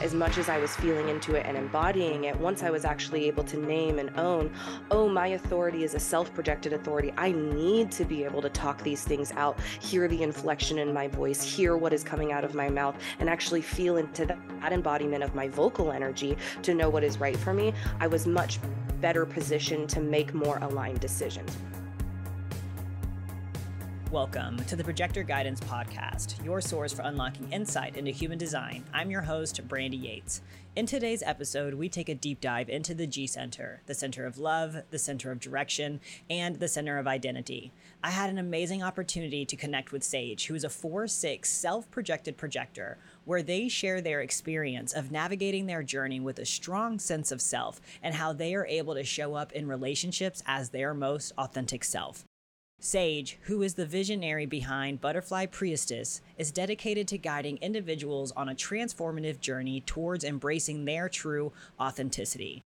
as much as I was feeling into it and embodying it, once I was actually able to name and own, oh, my authority is a self projected authority. I need to be able to talk these things out, hear the inflection in my voice, hear what is coming out of my mouth, and actually feel into that embodiment of my vocal energy to know what is right for me. I was much better positioned to make more aligned decisions. Welcome to the Projector Guidance Podcast, your source for unlocking insight into human design. I'm your host, Brandi Yates. In today's episode, we take a deep dive into the G Center, the center of love, the center of direction, and the center of identity. I had an amazing opportunity to connect with Sage, who is a 4 6 self projected projector, where they share their experience of navigating their journey with a strong sense of self and how they are able to show up in relationships as their most authentic self. Sage, who is the visionary behind Butterfly Priestess, is dedicated to guiding individuals on a transformative journey towards embracing their true authenticity.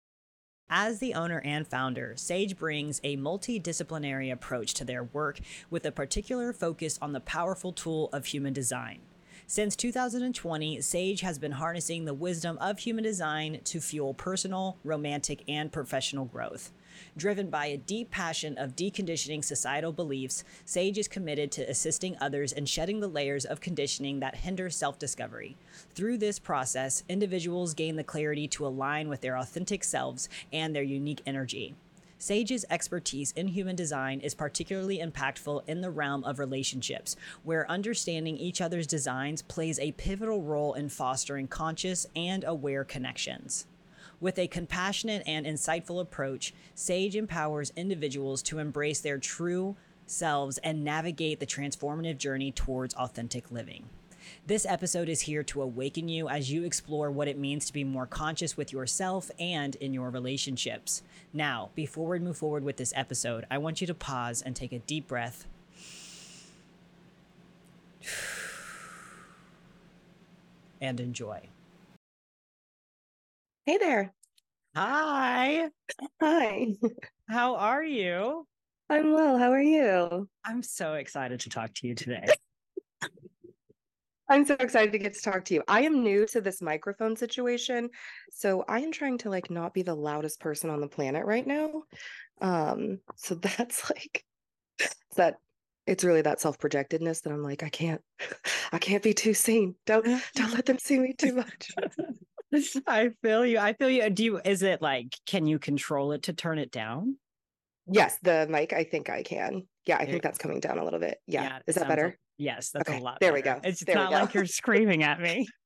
As the owner and founder, Sage brings a multidisciplinary approach to their work with a particular focus on the powerful tool of human design. Since 2020, Sage has been harnessing the wisdom of human design to fuel personal, romantic, and professional growth. Driven by a deep passion of deconditioning societal beliefs, Sage is committed to assisting others in shedding the layers of conditioning that hinder self discovery. Through this process, individuals gain the clarity to align with their authentic selves and their unique energy. Sage's expertise in human design is particularly impactful in the realm of relationships, where understanding each other's designs plays a pivotal role in fostering conscious and aware connections. With a compassionate and insightful approach, Sage empowers individuals to embrace their true selves and navigate the transformative journey towards authentic living. This episode is here to awaken you as you explore what it means to be more conscious with yourself and in your relationships. Now, before we move forward with this episode, I want you to pause and take a deep breath. And enjoy. Hey there. Hi. Hi. How are you? I'm well. How are you? I'm so excited to talk to you today. I'm so excited to get to talk to you. I am new to this microphone situation, so I am trying to like not be the loudest person on the planet right now. Um, so that's like that it's really that self-projectedness that I'm like, I can't, I can't be too seen. Don't don't let them see me too much. I feel you. I feel you. Do you, is it like, can you control it to turn it down? Yes, the mic, I think I can. Yeah, I think that's coming down a little bit. Yeah. yeah Is that better? Like, yes, that's okay, a lot. There better. we go. It's there not like you're screaming at me.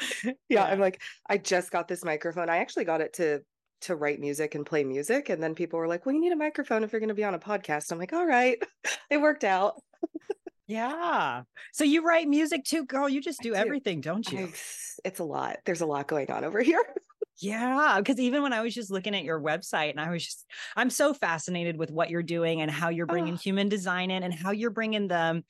yeah, yeah, I'm like, I just got this microphone. I actually got it to to write music and play music. And then people were like, Well, you need a microphone if you're gonna be on a podcast. I'm like, all right, it worked out. Yeah. So you write music too, girl. You just do, do. everything, don't you? I, it's a lot. There's a lot going on over here. Yeah, because even when I was just looking at your website and I was just, I'm so fascinated with what you're doing and how you're bringing oh. human design in and how you're bringing the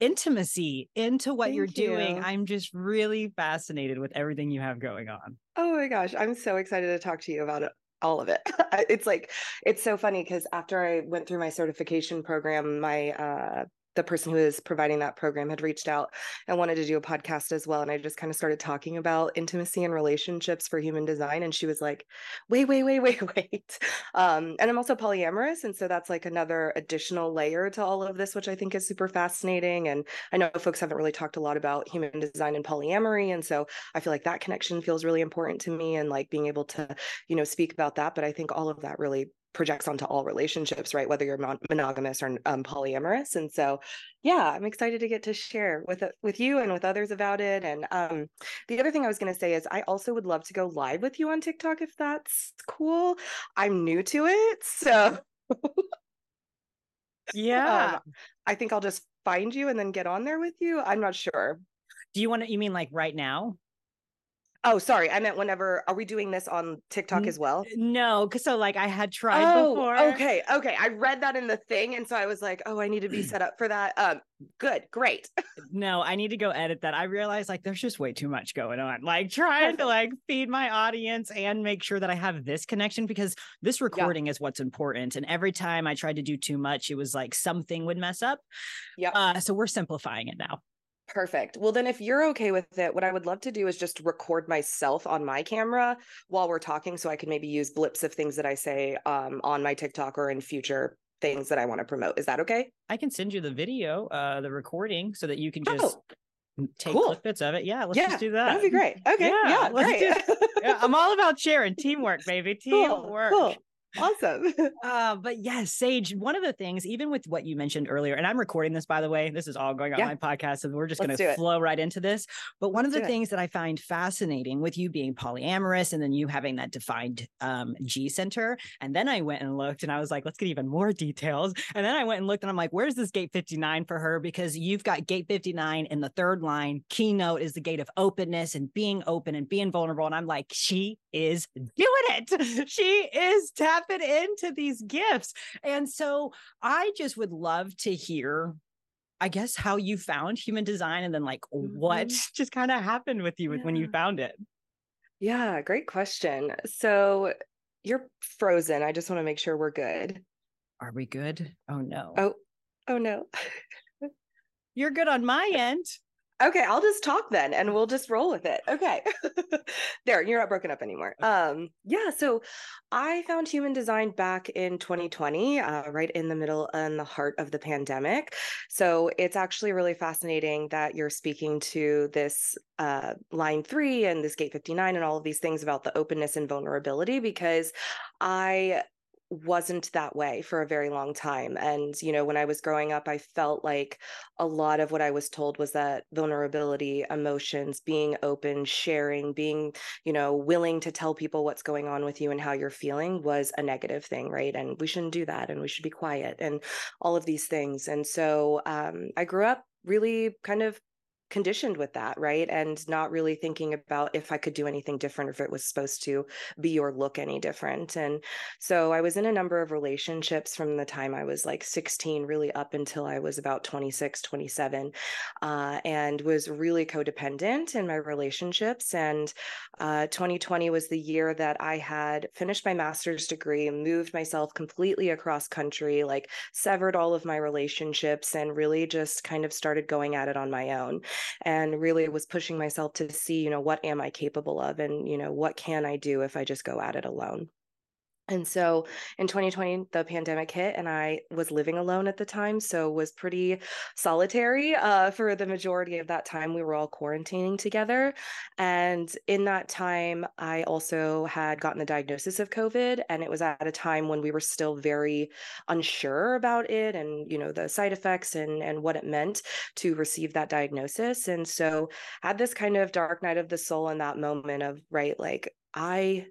intimacy into what Thank you're doing. You. I'm just really fascinated with everything you have going on. Oh my gosh, I'm so excited to talk to you about it all of it. it's like it's so funny because after I went through my certification program, my uh, the person who is providing that program had reached out and wanted to do a podcast as well. And I just kind of started talking about intimacy and relationships for human design. And she was like, wait, wait, wait, wait, wait. Um, and I'm also polyamorous. And so that's like another additional layer to all of this, which I think is super fascinating. And I know folks haven't really talked a lot about human design and polyamory. And so I feel like that connection feels really important to me and like being able to, you know, speak about that. But I think all of that really projects onto all relationships, right? Whether you're mon- monogamous or um, polyamorous. And so, yeah, I'm excited to get to share with with you and with others about it. And um, the other thing I was going to say is, I also would love to go live with you on TikTok if that's cool. I'm new to it, so yeah, um, I think I'll just find you and then get on there with you. I'm not sure. Do you want to? You mean like right now? Oh, sorry. I meant whenever are we doing this on TikTok as well? No, because so like I had tried oh, before. Okay, okay. I read that in the thing, and so I was like, oh, I need to be set up for that. Um, good, great. no, I need to go edit that. I realized like there's just way too much going on. Like trying to like feed my audience and make sure that I have this connection because this recording yeah. is what's important. And every time I tried to do too much, it was like something would mess up. Yeah. Uh, so we're simplifying it now. Perfect. Well, then, if you're okay with it, what I would love to do is just record myself on my camera while we're talking so I can maybe use blips of things that I say um, on my TikTok or in future things that I want to promote. Is that okay? I can send you the video, uh, the recording, so that you can just oh, take cool. bits of it. Yeah, let's yeah, just do that. That'd be great. Okay. Yeah, yeah great. yeah, I'm all about sharing teamwork, baby. Teamwork. Cool, cool awesome. uh, but yes, Sage, one of the things, even with what you mentioned earlier, and I'm recording this, by the way, this is all going on yeah. my podcast, so we're just going to flow right into this. But one Let's of the things it. that I find fascinating with you being polyamorous and then you having that defined um, G center, and then I went and looked and I was like, let's get even more details. And then I went and looked and I'm like, where's this gate 59 for her? Because you've got gate 59 in the third line. Keynote is the gate of openness and being open and being vulnerable. And I'm like, she is doing it. She is tapping it into these gifts. And so I just would love to hear I guess how you found human design and then like mm-hmm. what just kind of happened with you yeah. when you found it. Yeah, great question. So you're frozen. I just want to make sure we're good. Are we good? Oh no. Oh, oh no. you're good on my end. Okay, I'll just talk then and we'll just roll with it. Okay. there, you're not broken up anymore. Um, yeah, so I found human design back in 2020, uh, right in the middle and the heart of the pandemic. So it's actually really fascinating that you're speaking to this uh, line three and this gate 59 and all of these things about the openness and vulnerability because I wasn't that way for a very long time and you know when i was growing up i felt like a lot of what i was told was that vulnerability emotions being open sharing being you know willing to tell people what's going on with you and how you're feeling was a negative thing right? And we shouldn't do that and we should be quiet and all of these things. And so um, i grew up really kind of conditioned with that, right? And not really thinking about if I could do anything different, if it was supposed to be or look any different. And so I was in a number of relationships from the time I was like 16, really up until I was about 26, 27, uh, and was really codependent in my relationships. And uh, 2020 was the year that I had finished my master's degree, moved myself completely across country, like severed all of my relationships, and really just kind of started going at it on my own and really was pushing myself to see, you know, what am I capable of and, you know, what can I do if I just go at it alone. And so in 2020, the pandemic hit, and I was living alone at the time, so was pretty solitary uh, for the majority of that time. We were all quarantining together, and in that time, I also had gotten the diagnosis of COVID, and it was at a time when we were still very unsure about it, and you know the side effects and and what it meant to receive that diagnosis. And so, had this kind of dark night of the soul in that moment of right, like I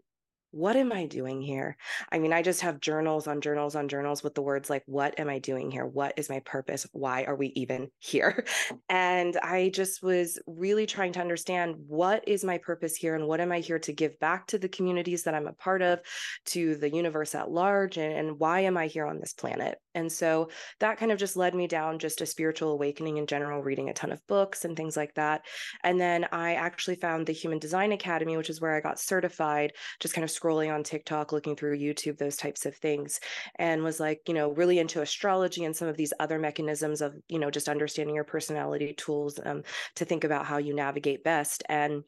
what am I doing here? I mean, I just have journals on journals on journals with the words like, what am I doing here? What is my purpose? Why are we even here? And I just was really trying to understand what is my purpose here and what am I here to give back to the communities that I'm a part of, to the universe at large, and, and why am I here on this planet? And so that kind of just led me down just a spiritual awakening in general, reading a ton of books and things like that. And then I actually found the Human Design Academy, which is where I got certified, just kind of scrolling on TikTok, looking through YouTube, those types of things, and was like, you know, really into astrology and some of these other mechanisms of, you know, just understanding your personality tools um, to think about how you navigate best. And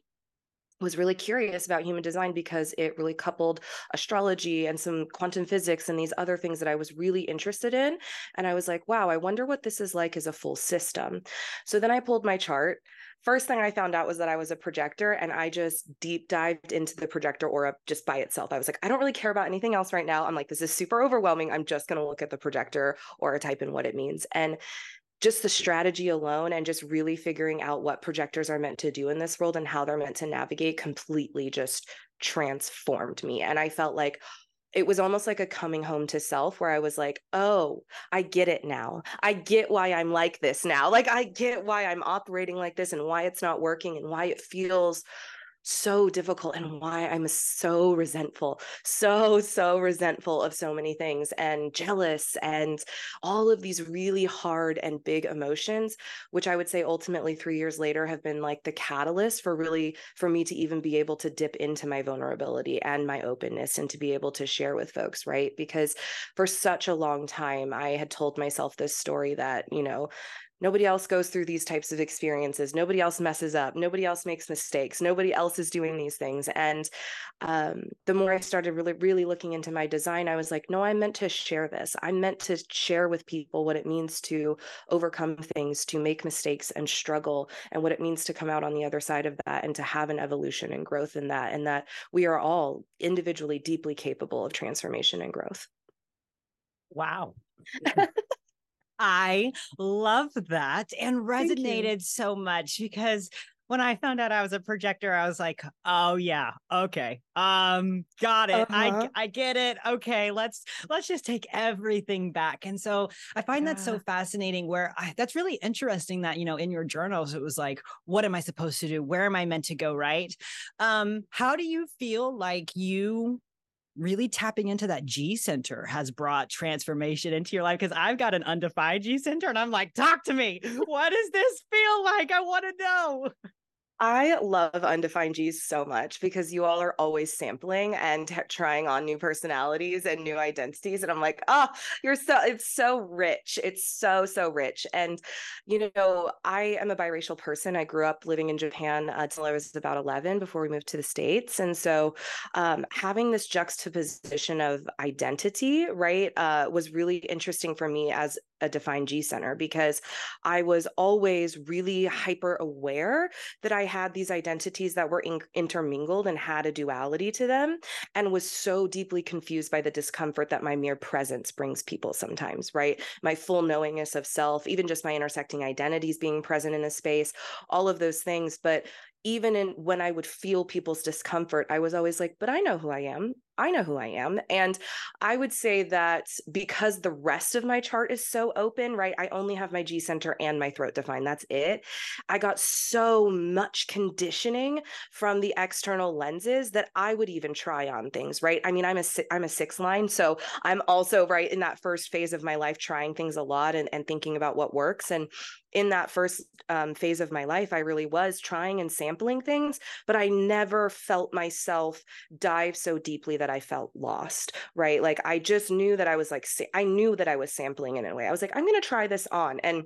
was really curious about human design because it really coupled astrology and some quantum physics and these other things that I was really interested in. And I was like, wow, I wonder what this is like as a full system. So then I pulled my chart. First thing I found out was that I was a projector, and I just deep dived into the projector aura just by itself. I was like, I don't really care about anything else right now. I'm like, this is super overwhelming. I'm just going to look at the projector aura type and what it means. And just the strategy alone and just really figuring out what projectors are meant to do in this world and how they're meant to navigate completely just transformed me. And I felt like it was almost like a coming home to self where I was like, oh, I get it now. I get why I'm like this now. Like, I get why I'm operating like this and why it's not working and why it feels so difficult and why I'm so resentful, so, so resentful of so many things and jealous and all of these really hard and big emotions, which I would say ultimately three years later have been like the catalyst for really, for me to even be able to dip into my vulnerability and my openness and to be able to share with folks, right? Because for such a long time, I had told myself this story that, you know, nobody else goes through these types of experiences. Nobody else messes up. Nobody else makes mistakes. Nobody else is doing these things. And um, the more i started really really looking into my design i was like no i'm meant to share this. I'm meant to share with people what it means to overcome things to make mistakes and struggle and what it means to come out on the other side of that and to have an evolution and growth in that and that we are all individually deeply capable of transformation and growth. Wow I love that and resonated so much because when I found out I was a projector, I was like, "Oh yeah, okay, um, got it. Uh-huh. I I get it. Okay, let's let's just take everything back." And so I find yeah. that so fascinating. Where I, that's really interesting that you know in your journals it was like, "What am I supposed to do? Where am I meant to go?" Right? Um, how do you feel like you really tapping into that G center has brought transformation into your life because I've got an undefined G center and I'm like, talk to me. what does this feel like? I want to know. I love Undefined G's so much because you all are always sampling and t- trying on new personalities and new identities. And I'm like, oh, you're so, it's so rich. It's so, so rich. And, you know, I am a biracial person. I grew up living in Japan until I was about 11 before we moved to the States. And so um, having this juxtaposition of identity, right, uh, was really interesting for me as a defined G center because I was always really hyper aware that I had these identities that were in- intermingled and had a duality to them, and was so deeply confused by the discomfort that my mere presence brings people sometimes, right? My full knowingness of self, even just my intersecting identities being present in a space, all of those things. But even in when I would feel people's discomfort, I was always like, but I know who I am. I know who I am. And I would say that because the rest of my chart is so open, right? I only have my G center and my throat defined. That's it. I got so much conditioning from the external lenses that I would even try on things, right? I mean, I'm a I'm a six line, so I'm also right in that first phase of my life trying things a lot and, and thinking about what works. And in that first um, phase of my life, I really was trying and sampling things, but I never felt myself dive so deeply that I felt lost, right? Like I just knew that I was like, I knew that I was sampling in a way. I was like, I'm going to try this on. And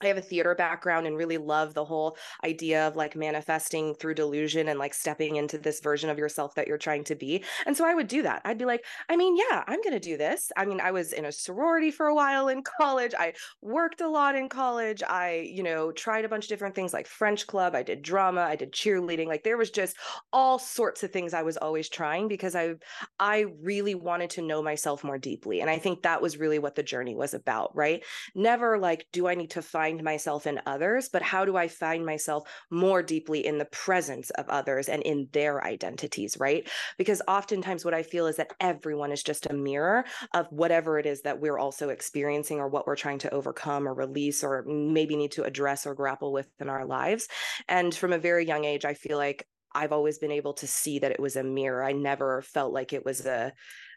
I have a theater background and really love the whole idea of like manifesting through delusion and like stepping into this version of yourself that you're trying to be. And so I would do that. I'd be like, I mean, yeah, I'm going to do this. I mean, I was in a sorority for a while in college. I worked a lot in college. I, you know, tried a bunch of different things like French club. I did drama. I did cheerleading. Like there was just all sorts of things I was always trying because I, I really wanted to know myself more deeply. And I think that was really what the journey was about, right? Never like, do I need to find find myself in others, but how do I find myself more deeply in the presence of others and in their identities, right? Because oftentimes what I feel is that everyone is just a mirror of whatever it is that we're also experiencing or what we're trying to overcome or release or maybe need to address or grapple with in our lives. And from a very young age, I feel like I've always been able to see that it was a mirror. I never felt like it was a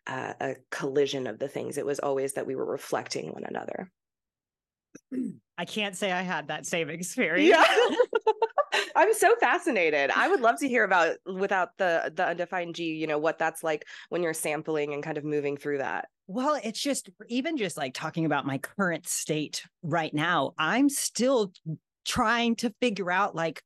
uh, a collision of the things. It was always that we were reflecting one another. I can't say I had that same experience. Yeah. I'm so fascinated. I would love to hear about without the the undefined G, you know, what that's like when you're sampling and kind of moving through that. Well, it's just even just like talking about my current state right now, I'm still trying to figure out like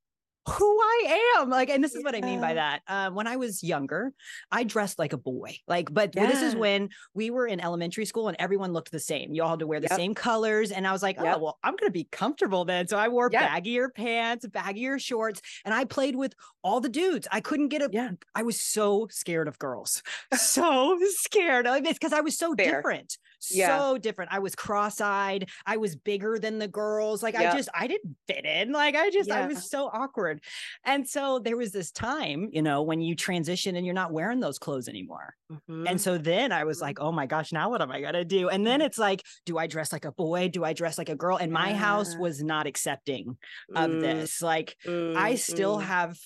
who I am. Like, and this is what I mean by that. Uh, when I was younger, I dressed like a boy. Like, but yeah. this is when we were in elementary school and everyone looked the same. You all had to wear the yep. same colors. And I was like, oh, yep. well, I'm going to be comfortable then. So I wore yep. baggier pants, baggier shorts, and I played with all the dudes. I couldn't get a, yeah. I was so scared of girls. so scared. It's because I was so Fair. different. Yeah. So different. I was cross eyed. I was bigger than the girls. Like, I just, I didn't fit in. Like, I just, yeah. I was so awkward. And so there was this time, you know, when you transition and you're not wearing those clothes anymore. Mm-hmm. And so then I was mm-hmm. like, oh my gosh, now what am I going to do? And then mm-hmm. it's like, do I dress like a boy? Do I dress like a girl? And my yeah. house was not accepting of mm. this. Like, mm. I still mm. have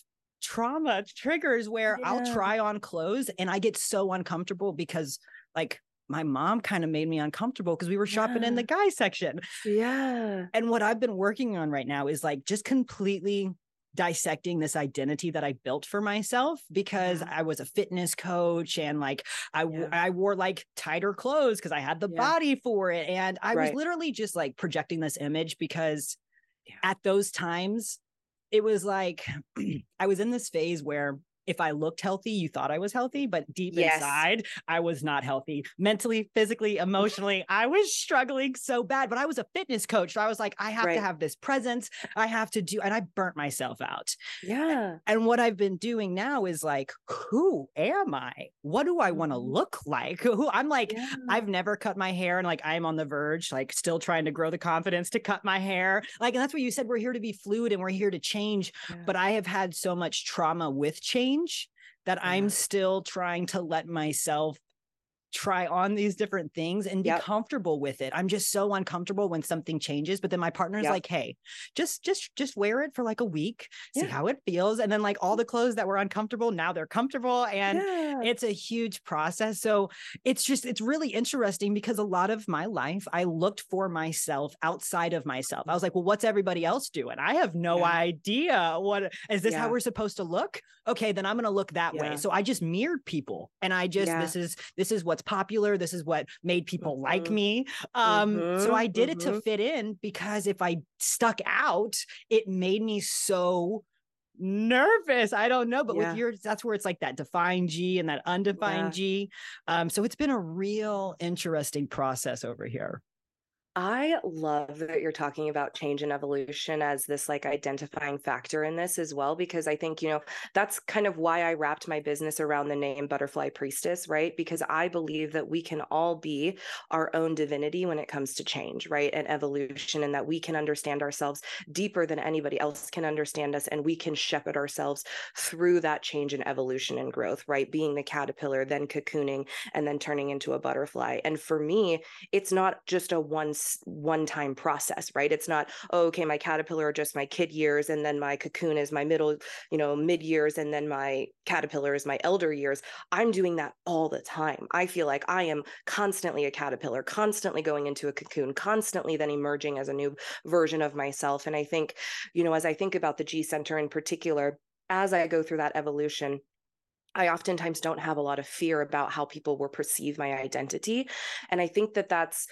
trauma triggers where yeah. I'll try on clothes and I get so uncomfortable because like my mom kind of made me uncomfortable because we were shopping yeah. in the guy section. Yeah. And what I've been working on right now is like just completely dissecting this identity that I built for myself because yeah. I was a fitness coach and like I yeah. I wore like tighter clothes because I had the yeah. body for it and I right. was literally just like projecting this image because at those times it was like I was in this phase where if I looked healthy, you thought I was healthy, but deep yes. inside, I was not healthy mentally, physically, emotionally. I was struggling so bad, but I was a fitness coach. So I was like, I have right. to have this presence. I have to do, and I burnt myself out. Yeah. And what I've been doing now is like, who am I? What do I want to mm-hmm. look like? Who I'm like, yeah. I've never cut my hair and like I'm on the verge, like still trying to grow the confidence to cut my hair. Like, and that's what you said. We're here to be fluid and we're here to change. Yeah. But I have had so much trauma with change change that yeah. I'm still trying to let myself try on these different things and be yep. comfortable with it. I'm just so uncomfortable when something changes, but then my partner's yep. like, "Hey, just just just wear it for like a week, yeah. see how it feels." And then like all the clothes that were uncomfortable, now they're comfortable and yeah. it's a huge process. So, it's just it's really interesting because a lot of my life I looked for myself outside of myself. I was like, "Well, what's everybody else doing? I have no yeah. idea what is this how we're supposed to look?" Okay, then I'm going to look that way. So, I just mirrored people and I just this is this is what's popular. This is what made people mm-hmm. like me. Um, mm-hmm. So I did mm-hmm. it to mm-hmm. fit in because if I stuck out, it made me so nervous. I don't know, but yeah. with yours, that's where it's like that defined G and that undefined yeah. G. Um, so it's been a real interesting process over here. I love that you're talking about change and evolution as this like identifying factor in this as well, because I think, you know, that's kind of why I wrapped my business around the name Butterfly Priestess, right? Because I believe that we can all be our own divinity when it comes to change, right? And evolution, and that we can understand ourselves deeper than anybody else can understand us. And we can shepherd ourselves through that change and evolution and growth, right? Being the caterpillar, then cocooning, and then turning into a butterfly. And for me, it's not just a one one time process, right? It's not, oh, okay, my caterpillar are just my kid years and then my cocoon is my middle, you know, mid years and then my caterpillar is my elder years. I'm doing that all the time. I feel like I am constantly a caterpillar, constantly going into a cocoon, constantly then emerging as a new version of myself. And I think, you know, as I think about the G Center in particular, as I go through that evolution, I oftentimes don't have a lot of fear about how people will perceive my identity. And I think that that's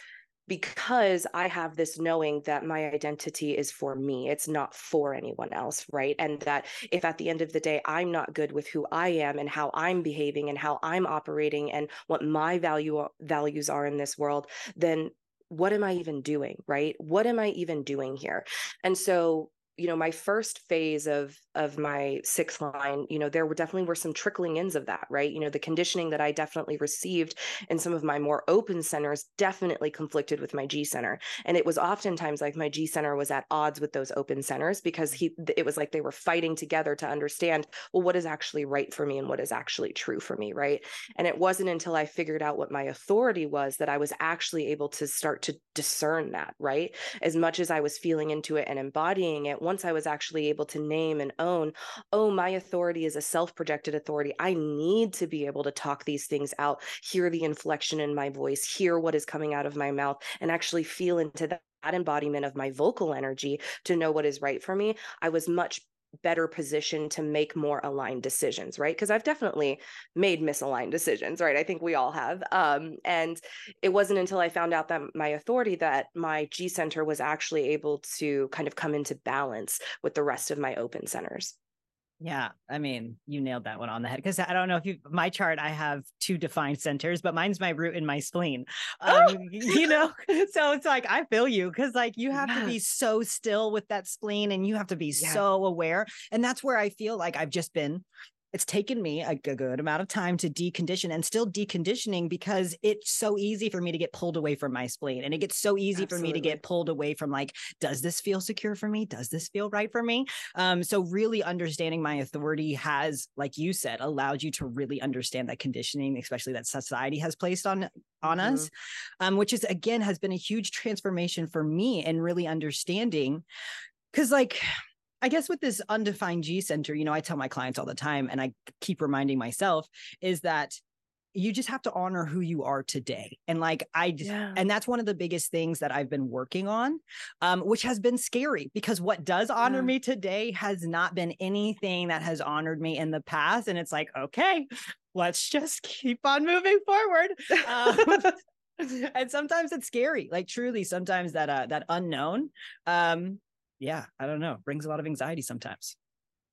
because I have this knowing that my identity is for me, it's not for anyone else, right? And that if at the end of the day I'm not good with who I am and how I'm behaving and how I'm operating and what my value uh, values are in this world, then what am I even doing, right? What am I even doing here? And so you know my first phase of of my sixth line you know there were definitely were some trickling ins of that right? You know the conditioning that i definitely received in some of my more open centers definitely conflicted with my g center. And it was oftentimes like my g center was at odds with those open centers because he it was like they were fighting together to understand well what is actually right for me and what is actually true for me right? And it wasn't until i figured out what my authority was that i was actually able to start to discern that right? As much as i was feeling into it and embodying it once I was actually able to name and own, oh, my authority is a self projected authority. I need to be able to talk these things out, hear the inflection in my voice, hear what is coming out of my mouth, and actually feel into that embodiment of my vocal energy to know what is right for me, I was much better position to make more aligned decisions right? Because i've definitely made misaligned decisions right? I think we all have um, and it wasn't until i found out that my authority that my g center was actually able to kind of come into balance with the rest of my open centers yeah, I mean, you nailed that one on the head because I don't know if you my chart I have two defined centers, but mine's my root and my spleen. Um, you know, so it's like I feel you because like you have yeah. to be so still with that spleen and you have to be yeah. so aware. And that's where I feel like I've just been it's taken me a, good amount of time to decondition and still deconditioning because it's so easy for me to get pulled away from my spleen and it gets so easy Absolutely. for me to get pulled away from like does this feel secure for me does this feel right for me um so really understanding my authority has like you said allowed you to really understand that conditioning especially that society has placed on on mm-hmm. us um which is again has been a huge transformation for me and really understanding because like I guess with this undefined G center, you know, I tell my clients all the time, and I keep reminding myself is that you just have to honor who you are today. And like I just yeah. and that's one of the biggest things that I've been working on, um, which has been scary because what does honor yeah. me today has not been anything that has honored me in the past. And it's like, okay, let's just keep on moving forward. Um, and sometimes it's scary like truly sometimes that uh that unknown um yeah i don't know brings a lot of anxiety sometimes.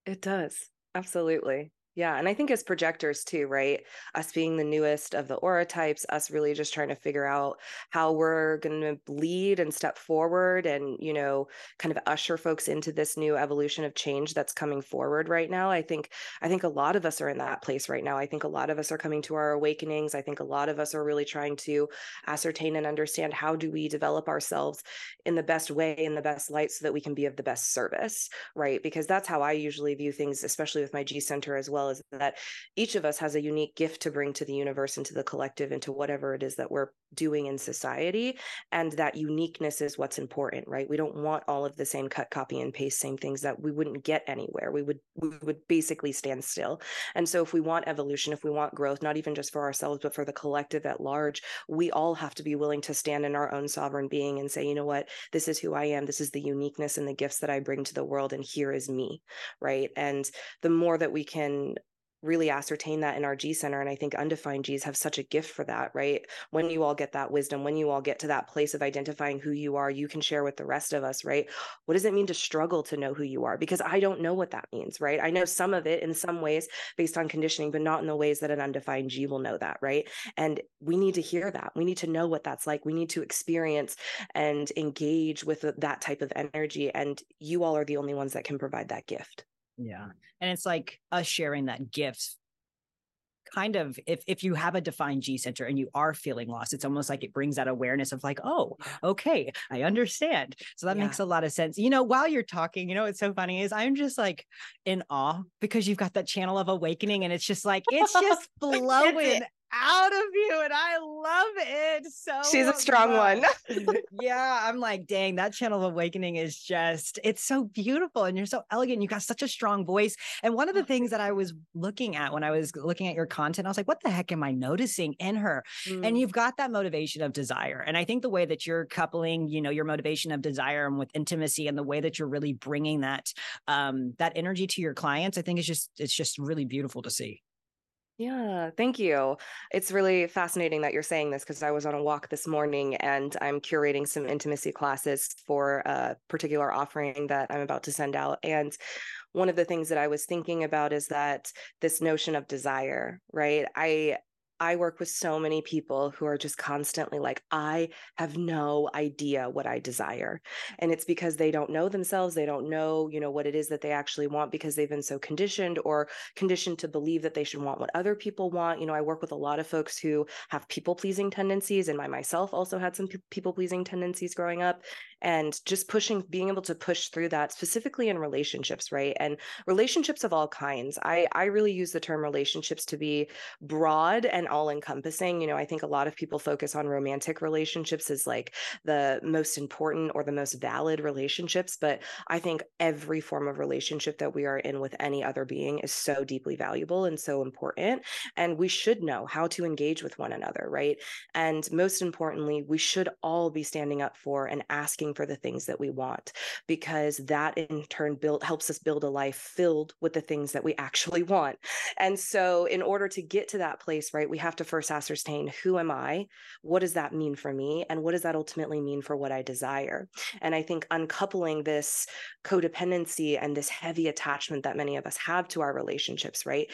It does absolutely yeah. And I think as projectors too, right? Us being the newest of the aura types, us really just trying to figure out how we're going to lead and step forward and, you know, kind of usher folks into this new evolution of change that's coming forward right now. I think, I think a lot of us are in that place right now. I think a lot of us are coming to our awakenings. I think a lot of us are really trying to ascertain and understand how do we develop ourselves in the best way, in the best light, so that we can be of the best service, right? Because that's how I usually view things, especially with my G Center as well well is that each of us has a unique gift to bring to the universe and to the collective and to whatever it is that we're doing in society and that uniqueness is what's important right? We don't want all of the same cut copy and paste same things that we wouldn't get anywhere. We would we would basically stand still. And so if we want evolution if we want growth not even just for ourselves but for the collective at large we all have to be willing to stand in our own sovereign being and say you know what? This is who i am. This is the uniqueness and the gifts that i bring to the world and here is me right? And the more that we can really ascertain that in our G center. And I think undefined Gs have such a gift for that, right? When you all get that wisdom, when you all get to that place of identifying who you are, you can share with the rest of us, right? What does it mean to struggle to know who you are? Because I don't know what that means, right? I know some of it in some ways based on conditioning, but not in the ways that an undefined G will know that, right? And we need to hear that. We need to know what that's like. We need to experience and engage with that type of energy. And you all are the only ones that can provide that gift. Yeah. Mm. And it's like us sharing that gift kind of if if you have a defined G center and you are feeling lost, it's almost like it brings that awareness of like, oh, okay, I understand. So that yeah. makes a lot of sense. You know, while you're talking, you know, what's so funny is I'm just like in awe because you've got that channel of awakening and it's just like it's just flowing out of you and I love it so She's a strong much. one. yeah, I'm like, dang, that channel of awakening is just it's so beautiful and you're so elegant. You got such a strong voice. And one of the oh, things that I was looking at when I was looking at your content, I was like, what the heck am I noticing in her? Mm. And you've got that motivation of desire. And I think the way that you're coupling, you know, your motivation of desire and with intimacy and the way that you're really bringing that um that energy to your clients, I think it's just it's just really beautiful to see. Yeah, thank you. It's really fascinating that you're saying this because I was on a walk this morning and I'm curating some intimacy classes for a particular offering that I'm about to send out. And one of the things that I was thinking about is that this notion of desire, right? I I work with so many people who are just constantly like, I have no idea what I desire. And it's because they don't know themselves. They don't know, you know, what it is that they actually want because they've been so conditioned or conditioned to believe that they should want what other people want. You know, I work with a lot of folks who have people pleasing tendencies, and I myself also had some people pleasing tendencies growing up. And just pushing, being able to push through that specifically in relationships, right? And relationships of all kinds. I, I really use the term relationships to be broad and all encompassing. You know, I think a lot of people focus on romantic relationships as like the most important or the most valid relationships. But I think every form of relationship that we are in with any other being is so deeply valuable and so important. And we should know how to engage with one another, right? And most importantly, we should all be standing up for and asking for the things that we want because that in turn build helps us build a life filled with the things that we actually want. And so in order to get to that place, right, we have to first ascertain who am I? What does that mean for me? And what does that ultimately mean for what I desire? And I think uncoupling this codependency and this heavy attachment that many of us have to our relationships, right?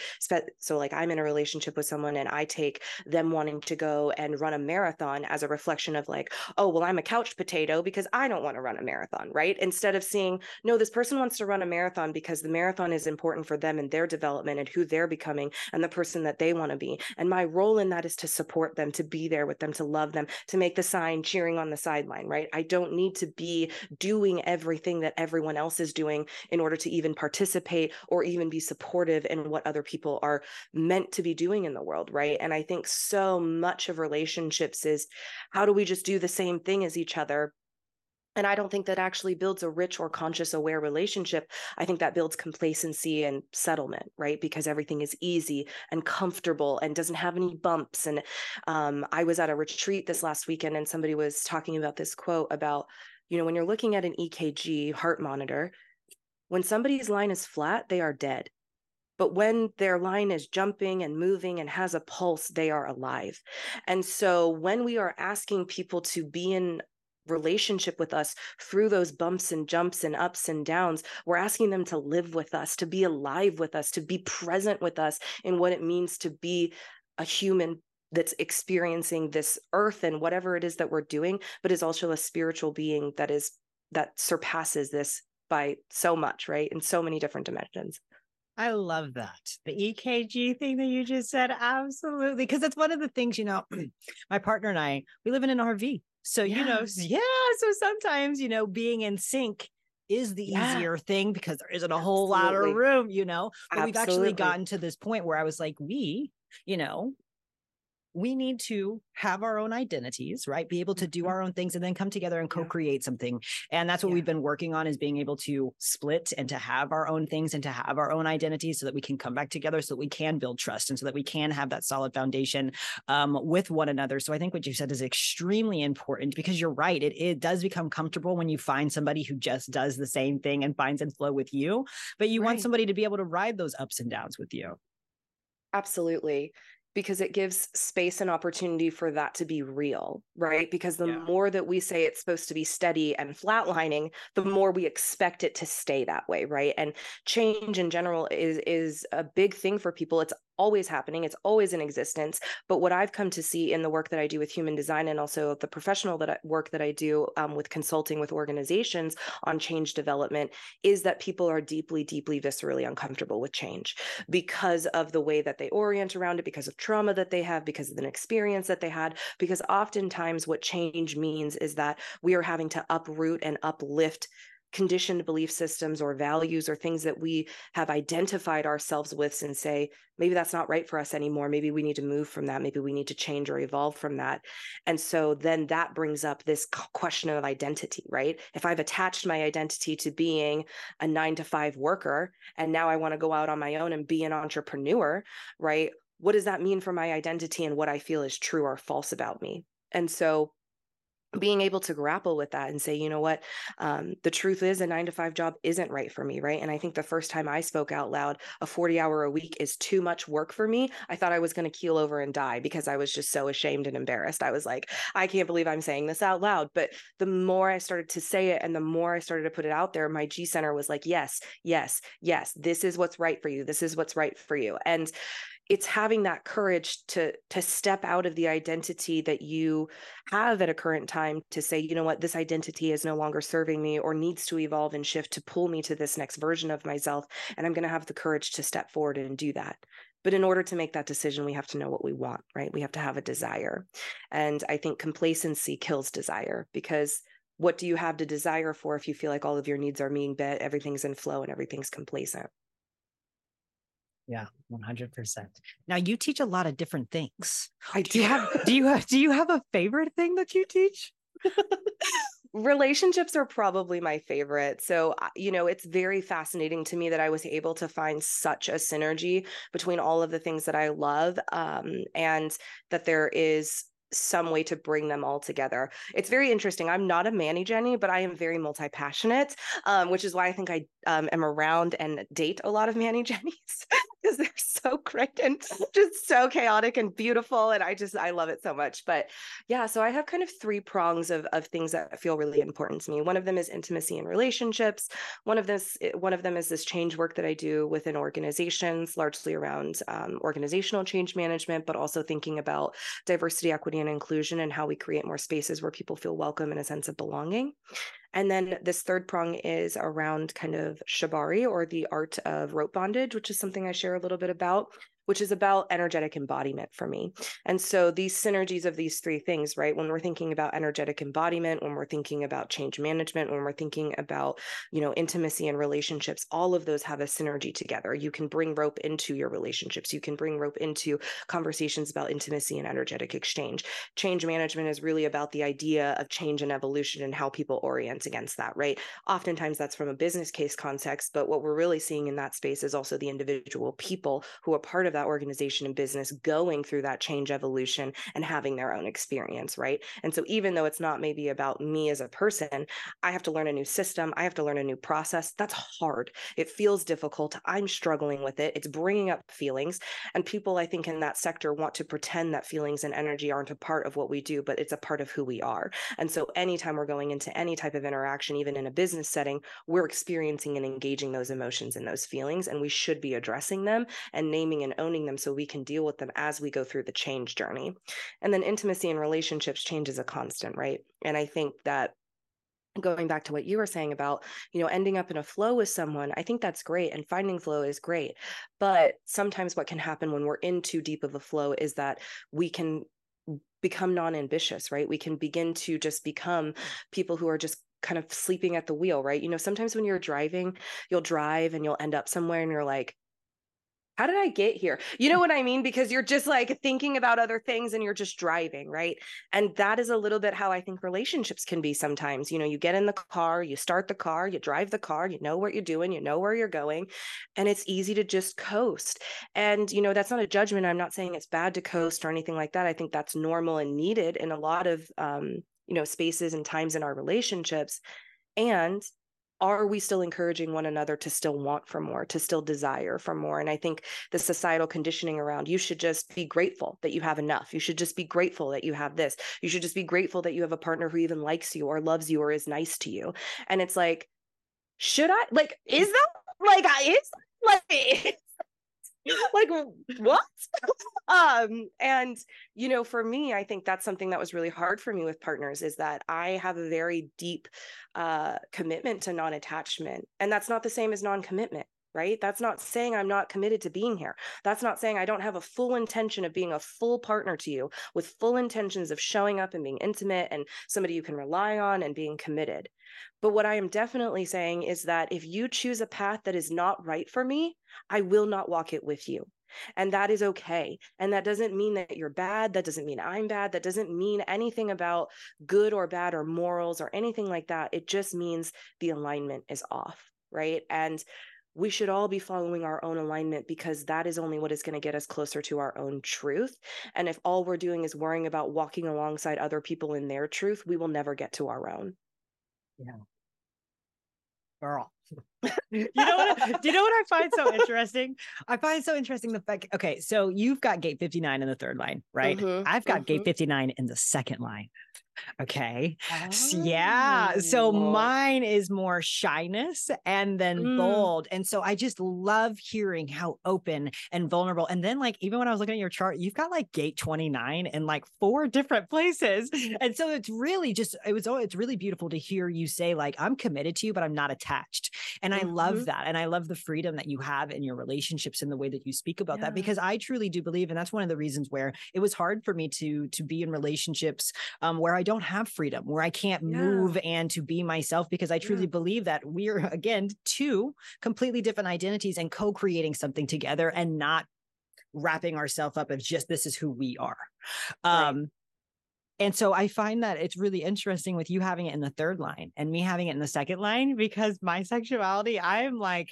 So, like, I'm in a relationship with someone and I take them wanting to go and run a marathon as a reflection of, like, oh, well, I'm a couch potato because I don't want to run a marathon, right? Instead of seeing, no, this person wants to run a marathon because the marathon is important for them and their development and who they're becoming and the person that they want to be. And my role in that is to support them, to be there with them, to love them, to make the sign cheering on the sideline, right? I don't need to be doing everything that everyone else is doing in order to even participate or even be supportive in what other people are meant to be doing in the world, right? And I think so much of relationships is how do we just do the same thing as each other and I don't think that actually builds a rich or conscious aware relationship. I think that builds complacency and settlement, right? Because everything is easy and comfortable and doesn't have any bumps. And um, I was at a retreat this last weekend and somebody was talking about this quote about, you know, when you're looking at an EKG heart monitor, when somebody's line is flat, they are dead. But when their line is jumping and moving and has a pulse, they are alive. And so when we are asking people to be in relationship with us through those bumps and jumps and ups and downs. We're asking them to live with us, to be alive with us, to be present with us in what it means to be a human that's experiencing this earth and whatever it is that we're doing, but is also a spiritual being that is that surpasses this by so much, right? In so many different dimensions. I love that. The EKG thing that you just said. Absolutely. Because that's one of the things, you know, my partner and I, we live in an RV. So, yeah. you know, yeah. So sometimes, you know, being in sync is the yeah. easier thing because there isn't a whole Absolutely. lot of room, you know. But Absolutely. we've actually gotten to this point where I was like, we, you know, we need to have our own identities right? Be able to do mm-hmm. our own things and then come together and co-create something. And that's what yeah. we've been working on is being able to split and to have our own things and to have our own identities so that we can come back together so that we can build trust and so that we can have that solid foundation um, with one another. So i think what you said is extremely important because you're right. It, it does become comfortable when you find somebody who just does the same thing and finds and flow with you but you right. want somebody to be able to ride those ups and downs with you. Absolutely because it gives space and opportunity for that to be real, right? Because the yeah. more that we say it's supposed to be steady and flatlining, the more we expect it to stay that way, right? And change in general is is a big thing for people. It's always happening it's always in existence but what i've come to see in the work that i do with human design and also the professional that I, work that i do um, with consulting with organizations on change development is that people are deeply deeply viscerally uncomfortable with change because of the way that they orient around it because of trauma that they have because of an experience that they had because oftentimes what change means is that we are having to uproot and uplift conditioned belief systems or values or things that we have identified ourselves with and say maybe that's not right for us anymore. Maybe we need to move from that. Maybe we need to change or evolve from that. And so then that brings up this question of identity right? If i've attached my identity to being a 9 to 5 worker and now i want to go out on my own and be an entrepreneur right? What does that mean for my identity and what i feel is true or false about me? And so being able to grapple with that and say, you know what, um, the truth is a nine to five job isn't right for me, right? And I think the first time I spoke out loud, a 40 hour a week is too much work for me. I thought I was going to keel over and die because I was just so ashamed and embarrassed. I was like, I can't believe I'm saying this out loud. But the more I started to say it and the more I started to put it out there, my G Center was like, yes, yes, yes, this is what's right for you. This is what's right for you. And it's having that courage to to step out of the identity that you have at a current time to say you know what? This identity is no longer serving me or needs to evolve and shift to pull me to this next version of myself and i'm going to have the courage to step forward and do that. But in order to make that decision we have to know what we want right? We have to have a desire. And i think complacency kills desire because what do you have to desire for if you feel like all of your needs are being met everything's in flow and everything's complacent yeah, 100%. Now you teach a lot of different things. I do. do you have do you have do you have a favorite thing that you teach? relationships are probably my favorite. So, you know, it's very fascinating to me that I was able to find such a synergy between all of the things that I love um, and that there is some way to bring them all together. It's very interesting. I'm not a Manny Jenny, but I am very multi passionate, um, which is why I think I um, am around and date a lot of Manny Jennies because they're so great and just so chaotic and beautiful. And I just, I love it so much. But yeah, so I have kind of three prongs of, of things that feel really important to me. One of them is intimacy and relationships. One of this, eh, one of them is this change work that I do within organizations, largely around um, organizational change management, but also thinking about diversity, equity, and inclusion and how we create more spaces where people feel welcome and a sense of belonging. And then this third prong is around kind of shibari or the art of rope bondage, which is something I share a little bit about, which is about energetic embodiment for me. And so these synergies of these three things, right? When we're thinking about energetic embodiment, when we're thinking about change management, when we're thinking about, you know, intimacy and relationships, all of those have a synergy together. You can bring rope into your relationships. You can bring rope into conversations about intimacy and energetic exchange. Change management is really about the idea of change and evolution and how people orient against that, right? Oftentimes that's from a business case context, but what we're really seeing in that space is also the individual people who are part of that organization and business going through that change evolution and having their own experience, right? And so even though it's not maybe about me as a person, I have to learn a new system, I have to learn a new process. That's hard. It feels difficult. I'm struggling with it. It's bringing up feelings. And people, I think, in that sector want to pretend that feelings and energy aren't a part of what we do, but it's a part of who we are. And so anytime we're going into any type of interaction, even in a business setting, we're experiencing and engaging those emotions and those feelings. And we should be addressing them and naming and owning them so we can deal with them as we go through the change journey. And then intimacy and relationships change is a constant, right? And I think that going back to what you were saying about you know ending up in a flow with someone i think that's great and finding flow is great but sometimes what can happen when we're in too deep of a flow is that we can become non-ambitious right we can begin to just become people who are just kind of sleeping at the wheel right you know sometimes when you're driving you'll drive and you'll end up somewhere and you're like how did I get here? You know what I mean? Because you're just like thinking about other things and you're just driving, right? And that is a little bit how I think relationships can be sometimes. You know, you get in the car, you start the car, you drive the car, you know what you're doing, you know where you're going, and it's easy to just coast. And, you know, that's not a judgment. I'm not saying it's bad to coast or anything like that. I think that's normal and needed in a lot of, um, you know, spaces and times in our relationships. And are we still encouraging one another to still want for more, to still desire for more? And I think the societal conditioning around you should just be grateful that you have enough. You should just be grateful that you have this. You should just be grateful that you have a partner who even likes you or loves you or is nice to you. And it's like, should I like, is that like, is like, like what? Um and you know for me i think that's something that was really hard for me with partners is that i have a very deep uh commitment to non-attachment and that's not the same as non-commitment right that's not saying i'm not committed to being here that's not saying i don't have a full intention of being a full partner to you with full intentions of showing up and being intimate and somebody you can rely on and being committed but what I am definitely saying is that if you choose a path that is not right for me, I will not walk it with you. And that is okay. And that doesn't mean that you're bad. That doesn't mean I'm bad. That doesn't mean anything about good or bad or morals or anything like that. It just means the alignment is off. Right. And we should all be following our own alignment because that is only what is going to get us closer to our own truth. And if all we're doing is worrying about walking alongside other people in their truth, we will never get to our own. Yeah. Girl. you know what? Do you know what I find so interesting? I find so interesting the fact. Okay, so you've got gate fifty nine in the third line, right? Mm-hmm, I've got mm-hmm. gate fifty nine in the second line. Okay. Oh. Yeah. So oh. mine is more shyness and then mm. bold. And so I just love hearing how open and vulnerable. And then, like, even when I was looking at your chart, you've got like gate 29 in like four different places. And so it's really just, it was, oh, it's really beautiful to hear you say, like, I'm committed to you, but I'm not attached. And mm-hmm. I love mm-hmm. that. And I love the freedom that you have in your relationships and the way that you speak about yeah. that, because I truly do believe, and that's one of the reasons where it was hard for me to, to be in relationships um, where I don't have freedom, where I can't yeah. move and to be myself, because I truly yeah. believe that we're, again, two completely different identities and co creating something together and not wrapping ourselves up as just this is who we are. Right. And so I find that it's really interesting with you having it in the third line and me having it in the second line because my sexuality, I'm like,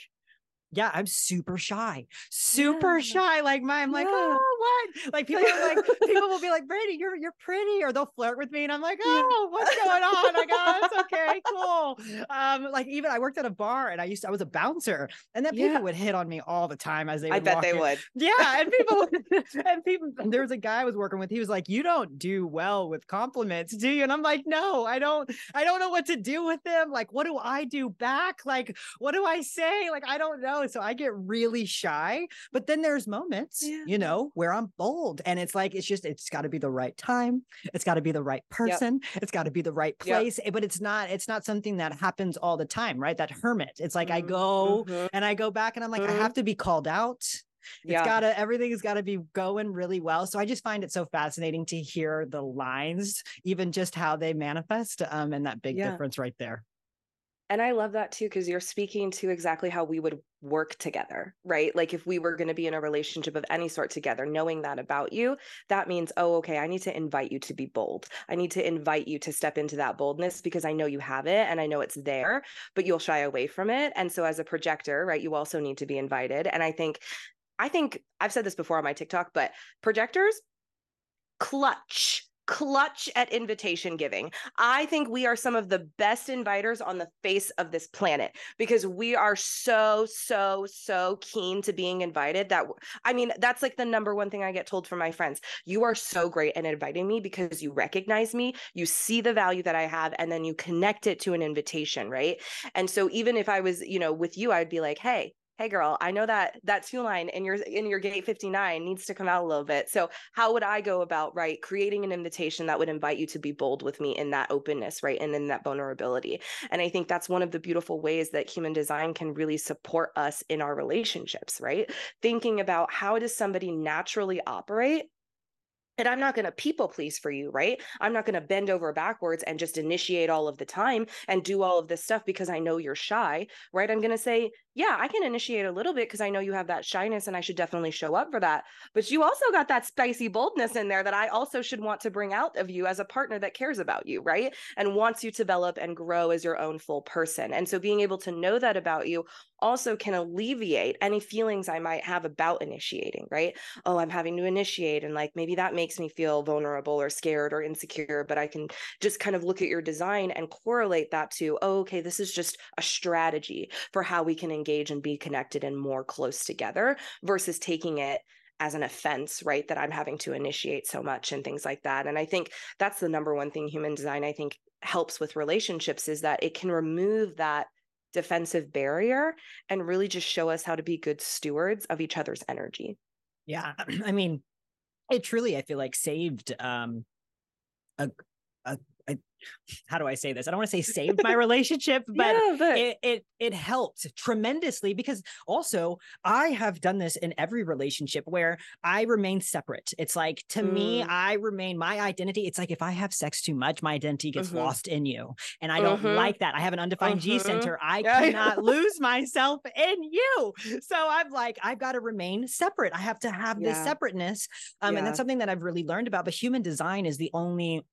yeah, I'm super shy, super yeah. shy. Like my, I'm like, yeah. oh, what? Like people are like, people will be like, Brandi, you're you're pretty, or they'll flirt with me, and I'm like, oh, what's going on? I go, it's okay, cool. Um, like even I worked at a bar, and I used to, I was a bouncer, and then people yeah. would hit on me all the time as they. I bet they in. would. Yeah, and people, and people. And there was a guy I was working with. He was like, you don't do well with compliments, do you? And I'm like, no, I don't. I don't know what to do with them. Like, what do I do back? Like, what do I say? Like, I don't know know. So I get really shy. But then there's moments, yeah. you know, where I'm bold. And it's like, it's just, it's got to be the right time. It's got to be the right person. Yep. It's got to be the right place. Yep. But it's not, it's not something that happens all the time, right? That hermit. It's like mm-hmm. I go mm-hmm. and I go back and I'm like, mm-hmm. I have to be called out It's yeah. gotta everything's gotta be going really well. So I just find it so fascinating to hear the lines, even just how they manifest, um, and that big yeah. difference right there. And I love that too, because you're speaking to exactly how we would work together, right? Like if we were going to be in a relationship of any sort together, knowing that about you, that means, oh, okay, I need to invite you to be bold. I need to invite you to step into that boldness because I know you have it and I know it's there, but you'll shy away from it. And so as a projector, right, you also need to be invited. And I think, I think I've said this before on my TikTok, but projectors clutch clutch at invitation giving. I think we are some of the best inviters on the face of this planet because we are so, so, so keen to being invited that I mean, that's like the number one thing I get told from my friends. You are so great at inviting me because you recognize me, you see the value that I have, and then you connect it to an invitation, right? And so even if I was, you know, with you, I'd be like, hey, hey girl i know that that two line in your in your gate 59 needs to come out a little bit so how would i go about right creating an invitation that would invite you to be bold with me in that openness right and in that vulnerability and i think that's one of the beautiful ways that human design can really support us in our relationships right thinking about how does somebody naturally operate and I'm not going to people please for you, right? I'm not going to bend over backwards and just initiate all of the time and do all of this stuff because I know you're shy, right? I'm going to say, yeah, I can initiate a little bit because I know you have that shyness and I should definitely show up for that. But you also got that spicy boldness in there that I also should want to bring out of you as a partner that cares about you, right? And wants you to develop and grow as your own full person. And so being able to know that about you also can alleviate any feelings I might have about initiating, right? Oh, I'm having to initiate. And like maybe that makes me feel vulnerable or scared or insecure. But I can just kind of look at your design and correlate that to, oh, okay, this is just a strategy for how we can engage engage and be connected and more close together versus taking it as an offense, right? That I'm having to initiate so much and things like that. And I think that's the number one thing human design, I think, helps with relationships is that it can remove that defensive barrier and really just show us how to be good stewards of each other's energy. Yeah. I mean, it truly, I feel like saved um, a, how do I say this? I don't want to say saved my relationship, but, yeah, but, It, it it helped tremendously because also I have done this in every relationship where I remain separate. It's like to mm. me, I remain my identity. It's like if I have sex too much, my identity gets mm-hmm. lost in you, and I don't mm-hmm. like that. I have an undefined mm-hmm. G center. I cannot lose myself in you. So I'm like, I've got to remain separate. I have to have yeah. this separateness, um, yeah. and that's something that I've really learned about. But human design is the only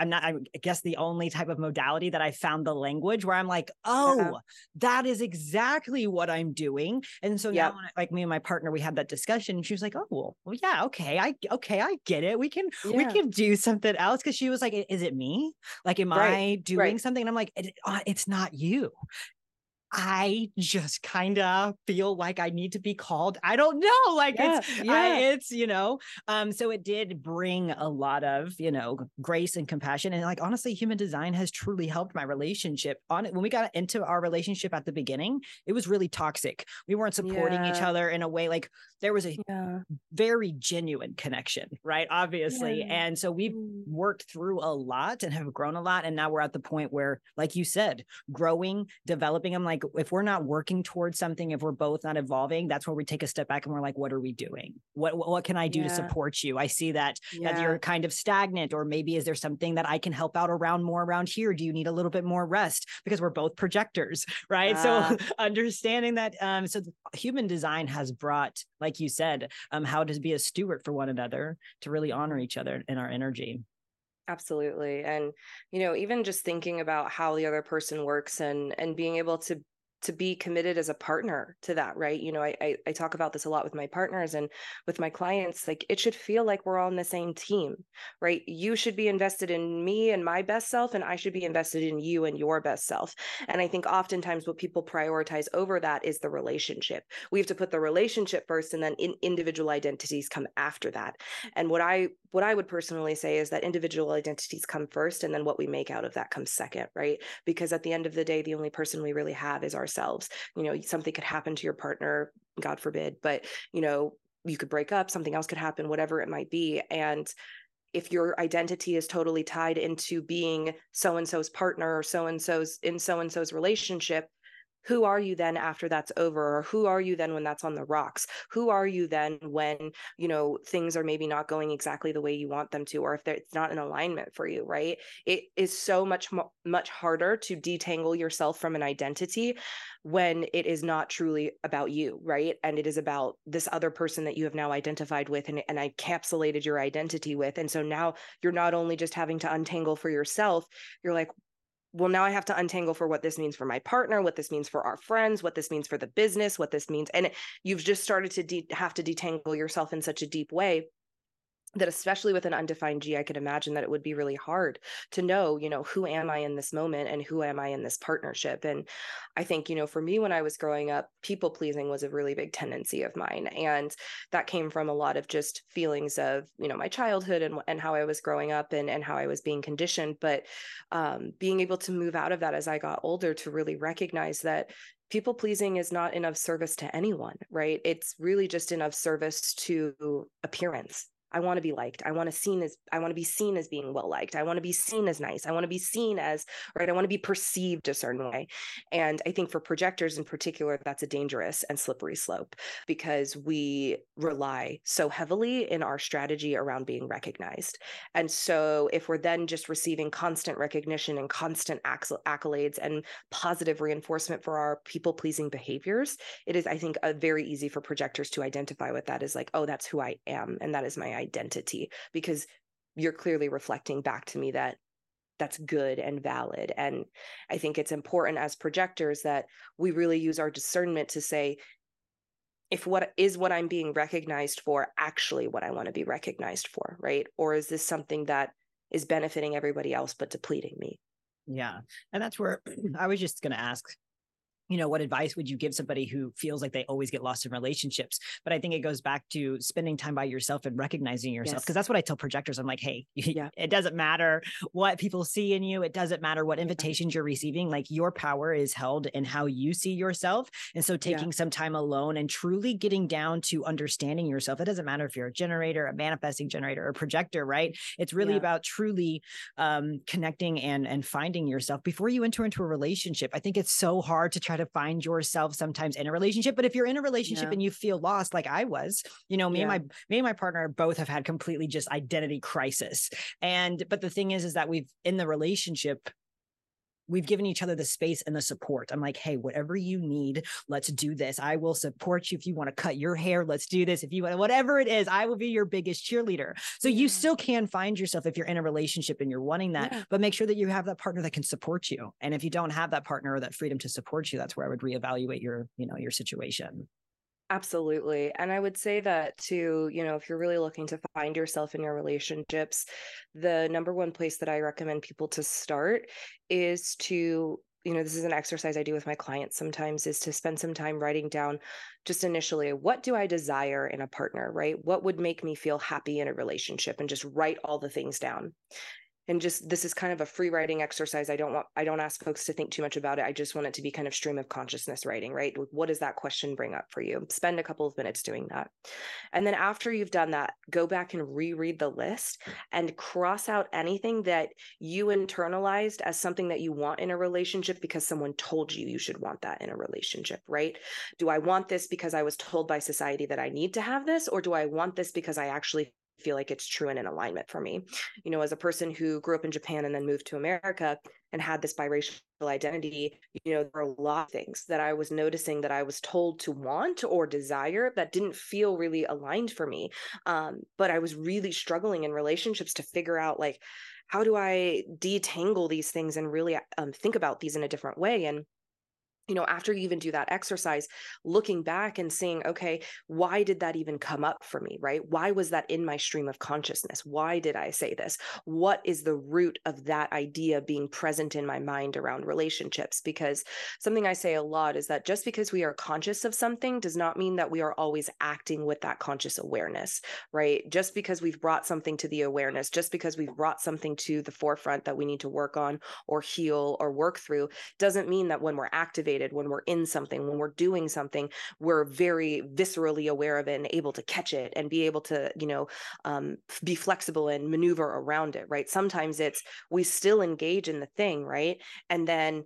I'm not, I guess the only type of modality that I found the language where I'm like, oh, uh-huh. that is exactly what I'm doing. And so yep. now, like me and my partner, we had that discussion. And she was like, oh, well, well yeah, okay, I, okay, I get it. We can, yeah. we can do something else. Cause she was like, is it me? Like, am right. I doing right. something? And I'm like, it, uh, it's not you. I just kind of feel like I need to be called. I don't know. Like yeah, it's, yeah. I, it's, you know, um, so it did bring a lot of, you know, grace and compassion. And like, honestly, human design has truly helped my relationship on it. When we got into our relationship at the beginning, it was really toxic. We weren't supporting yeah. each other in a way like there was a very genuine connection, right? Obviously. And so we've worked through a lot and have grown a lot. And now we're at the point where, like you said, growing, developing. I'm like, like if we're not working towards something if we're both not evolving that's where we take a step back and we're like what are we doing? What what can i do yeah. to support you? I see that yeah. that you're kind of stagnant or maybe is there something that i can help out around more around here? Do you need a little bit more rest? Because we're both projectors right? Uh, so understanding that um so human design has brought like you said um how to be a steward for one another to really honor each other in our energy. Absolutely and you know even just thinking about how the other person works and and being able to to be committed as a partner to that right? You know I, I, I talk about this a lot with my partners and with my clients like it should feel like we're all on the same team right? You should be invested in me and my best self and i should be invested in you and your best self. And i think oftentimes what people prioritize over that is the relationship. We have to put the relationship first and then in individual identities come after that. And what i what i would personally say is that individual identities come first and then what we make out of that comes second right? Because at the end of the day the only person we really have is our ourselves you know something could happen to your partner god forbid but you know you could break up something else could happen whatever it might be. And if your identity is totally tied into being so and so's partner or so and so's in so and so's relationship who are you then after that's over? Or who are you then when that's on the rocks? Who are you then when you know things are maybe not going exactly the way you want them to or if it's not in alignment for you right? It is so much much harder to detangle yourself from an identity when it is not truly about you right? And it is about this other person that you have now identified with and, and encapsulated your identity with. And so now you're not only just having to untangle for yourself you're like well, now I have to untangle for what this means for my partner, what this means for our friends, what this means for the business, what this means. And you've just started to de- have to detangle yourself in such a deep way that especially with an undefined g i could imagine that it would be really hard to know you know who am i in this moment and who am i in this partnership. And i think you know for me when i was growing up people pleasing was a really big tendency of mine. And that came from a lot of just feelings of you know my childhood and, and how i was growing up and, and how i was being conditioned. But um, being able to move out of that as i got older to really recognize that people pleasing is not enough service to anyone right? It's really just enough service to appearance I want to be liked. I want to seen as I want to be seen as being well liked. I want to be seen as nice. I want to be seen as right. I want to be perceived a certain way. And I think for projectors in particular, that's a dangerous and slippery slope because we rely so heavily in our strategy around being recognized. And so if we're then just receiving constant recognition and constant accolades and positive reinforcement for our people pleasing behaviors, it is, I think, a very easy for projectors to identify with that is like, oh, that's who I am. And that is my identity because you're clearly reflecting back to me that that's good and valid. And i think it's important as projectors that we really use our discernment to say if what is what i'm being recognized for actually what i want to be recognized for right? Or is this something that is benefiting everybody else but depleting me? Yeah. And that's where i was just going to ask you know what advice would you give somebody who feels like they always get lost in relationships? But i think it goes back to spending time by yourself and recognizing yourself because yes. that's what i tell projectors. I'm like hey yeah. it doesn't matter what people see in you. It doesn't matter what invitations you're receiving. Like your power is held in how you see yourself. And so taking yeah. some time alone and truly getting down to understanding yourself. It doesn't matter if you're a generator a manifesting generator or a projector right? It's really yeah. about truly um, connecting and and finding yourself before you enter into a relationship. I think it's so hard to try to find yourself sometimes in a relationship. But if you're in a relationship yeah. and you feel lost, like I was, you know, me yeah. and my me and my partner both have had completely just identity crisis. And but the thing is, is that we've in the relationship we've given each other the space and the support. I'm like, hey, whatever you need, let's do this. I will support you if you want to cut your hair. Let's do this. If you want, whatever it is, I will be your biggest cheerleader. So you still can find yourself if you're in a relationship and you're wanting that, yeah. but make sure that you have that partner that can support you. And if you don't have that partner or that freedom to support you, that's where I would reevaluate your, you know, your situation. Absolutely. And I would say that too, you know, if you're really looking to find yourself in your relationships, the number one place that I recommend people to start is to you know this is an exercise i do with my clients sometimes is to spend some time writing down just initially what do i desire in a partner right what would make me feel happy in a relationship and just write all the things down and just this is kind of a free writing exercise. I don't want i don't ask folks to think too much about it. I just want it to be kind of stream of consciousness writing right? What does that question bring up for you? Spend a couple of minutes doing that. And then after you've done that go back and reread the list and cross out anything that you internalized as something that you want in a relationship because someone told you you should want that in a relationship right? Do i want this because i was told by society that i need to have this or do i want this because i actually feel like it's true and in alignment for me. You know, as a person who grew up in Japan and then moved to America and had this biracial identity, you know, there are a lot of things that I was noticing that I was told to want or desire that didn't feel really aligned for me. Um, but I was really struggling in relationships to figure out like, how do I detangle these things and really um, think about these in a different way? And you know, after you even do that exercise, looking back and seeing, okay, why did that even come up for me, right? Why was that in my stream of consciousness? Why did I say this? What is the root of that idea being present in my mind around relationships? Because something I say a lot is that just because we are conscious of something does not mean that we are always acting with that conscious awareness, right? Just because we've brought something to the awareness, just because we've brought something to the forefront that we need to work on or heal or work through, doesn't mean that when we're activated, activated when we're in something when we're doing something we're very viscerally aware of it and able to catch it and be able to you know um, be flexible and maneuver around it right sometimes it's we still engage in the thing right and then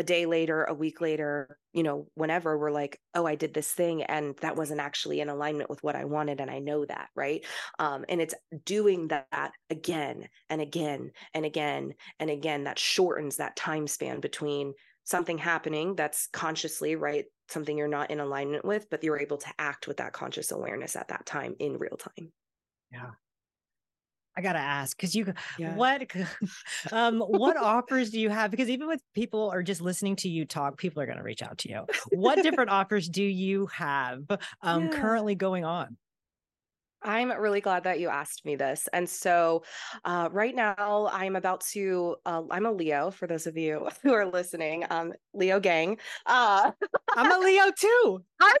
a day later, a week later, you know, whenever we're like, oh, I did this thing and that wasn't actually in alignment with what I wanted. And I know that. Right. Um, and it's doing that again and again and again and again that shortens that time span between something happening that's consciously, right? Something you're not in alignment with, but you're able to act with that conscious awareness at that time in real time. Yeah. I gotta ask because you yeah. what um what offers do you have? Because even with people are just listening to you talk, people are gonna reach out to you. What different offers do you have um yeah. currently going on? I'm really glad that you asked me this. And so, uh, right now, I'm about to. Uh, I'm a Leo. For those of you who are listening, um, Leo gang. Uh, I'm a Leo too. I,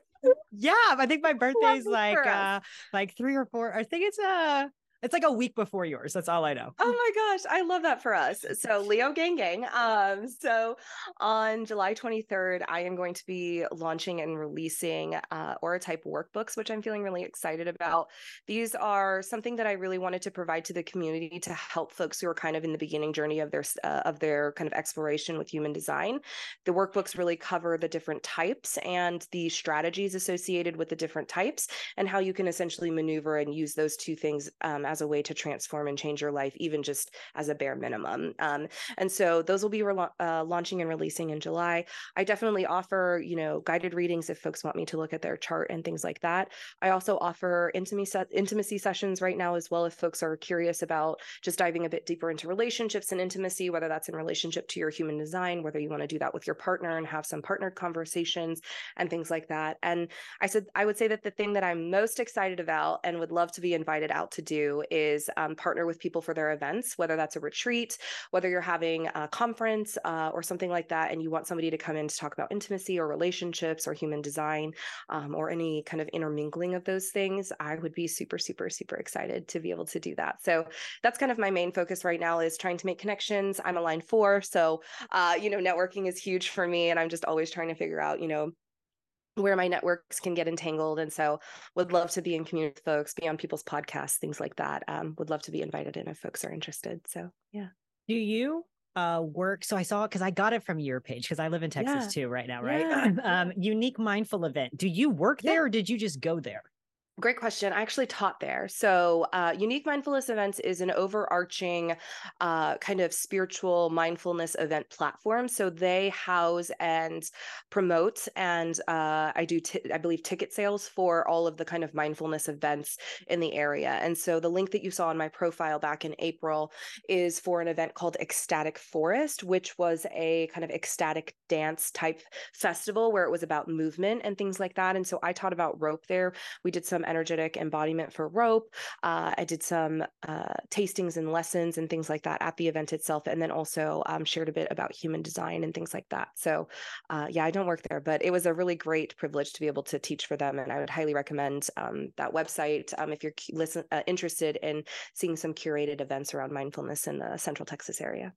yeah, I think my birthday is like uh, like three or four. I think it's uh it's like a week before yours. That's all I know. Oh my gosh, I love that for us. So Leo Gang Gang. Um, so on July 23rd, I am going to be launching and releasing uh, Aura Type workbooks, which I'm feeling really excited about. These are something that I really wanted to provide to the community to help folks who are kind of in the beginning journey of their uh, of their kind of exploration with human design. The workbooks really cover the different types and the strategies associated with the different types, and how you can essentially maneuver and use those two things. Um, as a way to transform and change your life, even just as a bare minimum. Um, and so those will be re- uh, launching and releasing in July. I definitely offer, you know, guided readings if folks want me to look at their chart and things like that. I also offer intimacy intimacy sessions right now as well if folks are curious about just diving a bit deeper into relationships and intimacy, whether that's in relationship to your human design, whether you want to do that with your partner and have some partnered conversations and things like that. And I said I would say that the thing that I'm most excited about and would love to be invited out to do is um, partner with people for their events, whether that's a retreat, whether you're having a conference uh, or something like that, and you want somebody to come in to talk about intimacy or relationships or human design um, or any kind of intermingling of those things. I would be super, super, super excited to be able to do that. So that's kind of my main focus right now is trying to make connections. I'm a line four, so uh, you know, networking is huge for me, and I'm just always trying to figure out, you know, where my networks can get entangled and so would love to be in community with folks be on people's podcasts things like that um, would love to be invited in if folks are interested so yeah do you uh, work so i saw it because i got it from your page because i live in texas yeah. too right now right yeah. um, unique mindful event do you work there or did you just go there Great question. I actually taught there. So, uh, Unique Mindfulness Events is an overarching uh, kind of spiritual mindfulness event platform. So, they house and promote, and uh, I do, t- I believe, ticket sales for all of the kind of mindfulness events in the area. And so, the link that you saw on my profile back in April is for an event called Ecstatic Forest, which was a kind of ecstatic dance type festival where it was about movement and things like that. And so, I taught about rope there. We did some energetic embodiment for rope. Uh, I did some uh, tastings and lessons and things like that at the event itself, and then also um, shared a bit about human design and things like that. So, uh, yeah, I don't work there, but it was a really great privilege to be able to teach for them, and I would highly recommend um, that website um, if you're listen, uh, interested in seeing some curated events around mindfulness in the Central Texas area.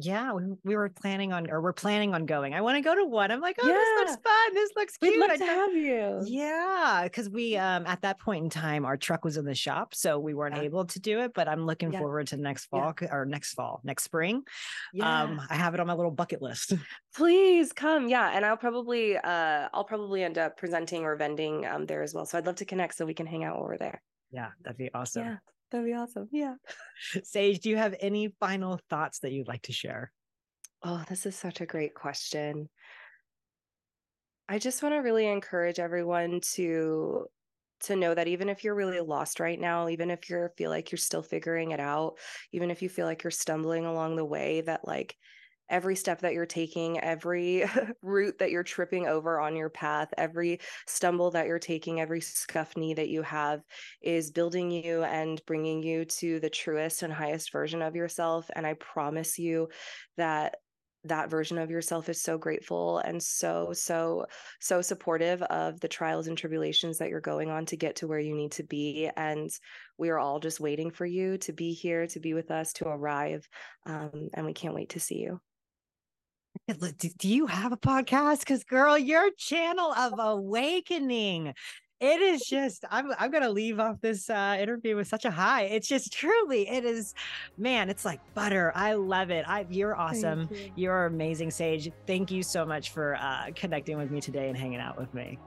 Yeah, we, we were planning on, or we're planning on going. I want to go to one. I'm like, oh, yeah. this looks fun. This looks cute. We'd love to have you. Yeah, because we, um, at that point in time, our truck was in the shop, so we weren't yeah. able to do it. But I'm looking yeah. forward to next fall or next fall, next spring. Yeah. Um, I have it on my little bucket list. Please come. Yeah, and I'll probably, uh, I'll probably end up presenting or vending um there as well. So I'd love to connect so we can hang out over there. Yeah, that'd be awesome. Yeah. That'd be awesome. Yeah. Sage, do you have any final thoughts that you'd like to share? Oh, this is such a great question. I just want to really encourage everyone to to know that even if you're really lost right now, even if you feel like you're still figuring it out, even if you feel like you're stumbling along the way, that like every step that you're taking, every route that you're tripping over on your path, every stumble that you're taking, every scuff knee that you have is building you and bringing you to the truest and highest version of yourself. And I promise you that that version of yourself is so grateful and so so so supportive of the trials and tribulations that you're going on to get to where you need to be and we are all just waiting for you to be here to be with us to arrive um, and we can't wait to see you do you have a podcast? Because, girl, your channel of awakening it is just I'm I'm gonna leave off this uh, interview with such a high. It's just truly it is, man. It's like butter. I love it. I you're awesome. You. You're amazing, Sage. Thank you so much for uh, connecting with me today and hanging out with me.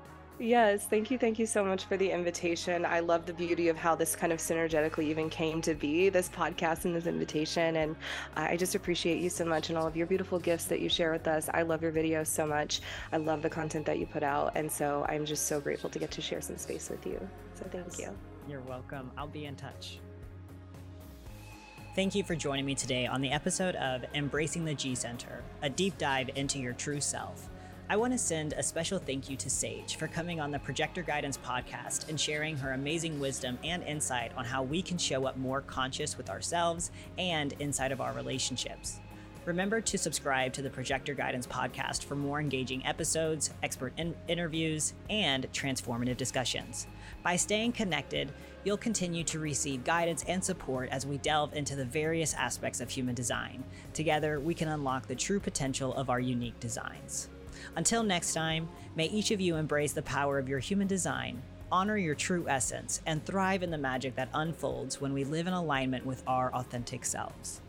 Yes, thank you. Thank you so much for the invitation. I love the beauty of how this kind of synergetically even came to be this podcast and this invitation. And I just appreciate you so much and all of your beautiful gifts that you share with us. I love your videos so much. I love the content that you put out. And so I'm just so grateful to get to share some space with you. So thank you. You're welcome. I'll be in touch. Thank you for joining me today on the episode of Embracing the G Center, a deep dive into your true self. I want to send a special thank you to Sage for coming on the Projector Guidance podcast and sharing her amazing wisdom and insight on how we can show up more conscious with ourselves and inside of our relationships. Remember to subscribe to the Projector Guidance podcast for more engaging episodes, expert in- interviews, and transformative discussions. By staying connected, you'll continue to receive guidance and support as we delve into the various aspects of human design. Together, we can unlock the true potential of our unique designs. Until next time, may each of you embrace the power of your human design, honor your true essence, and thrive in the magic that unfolds when we live in alignment with our authentic selves.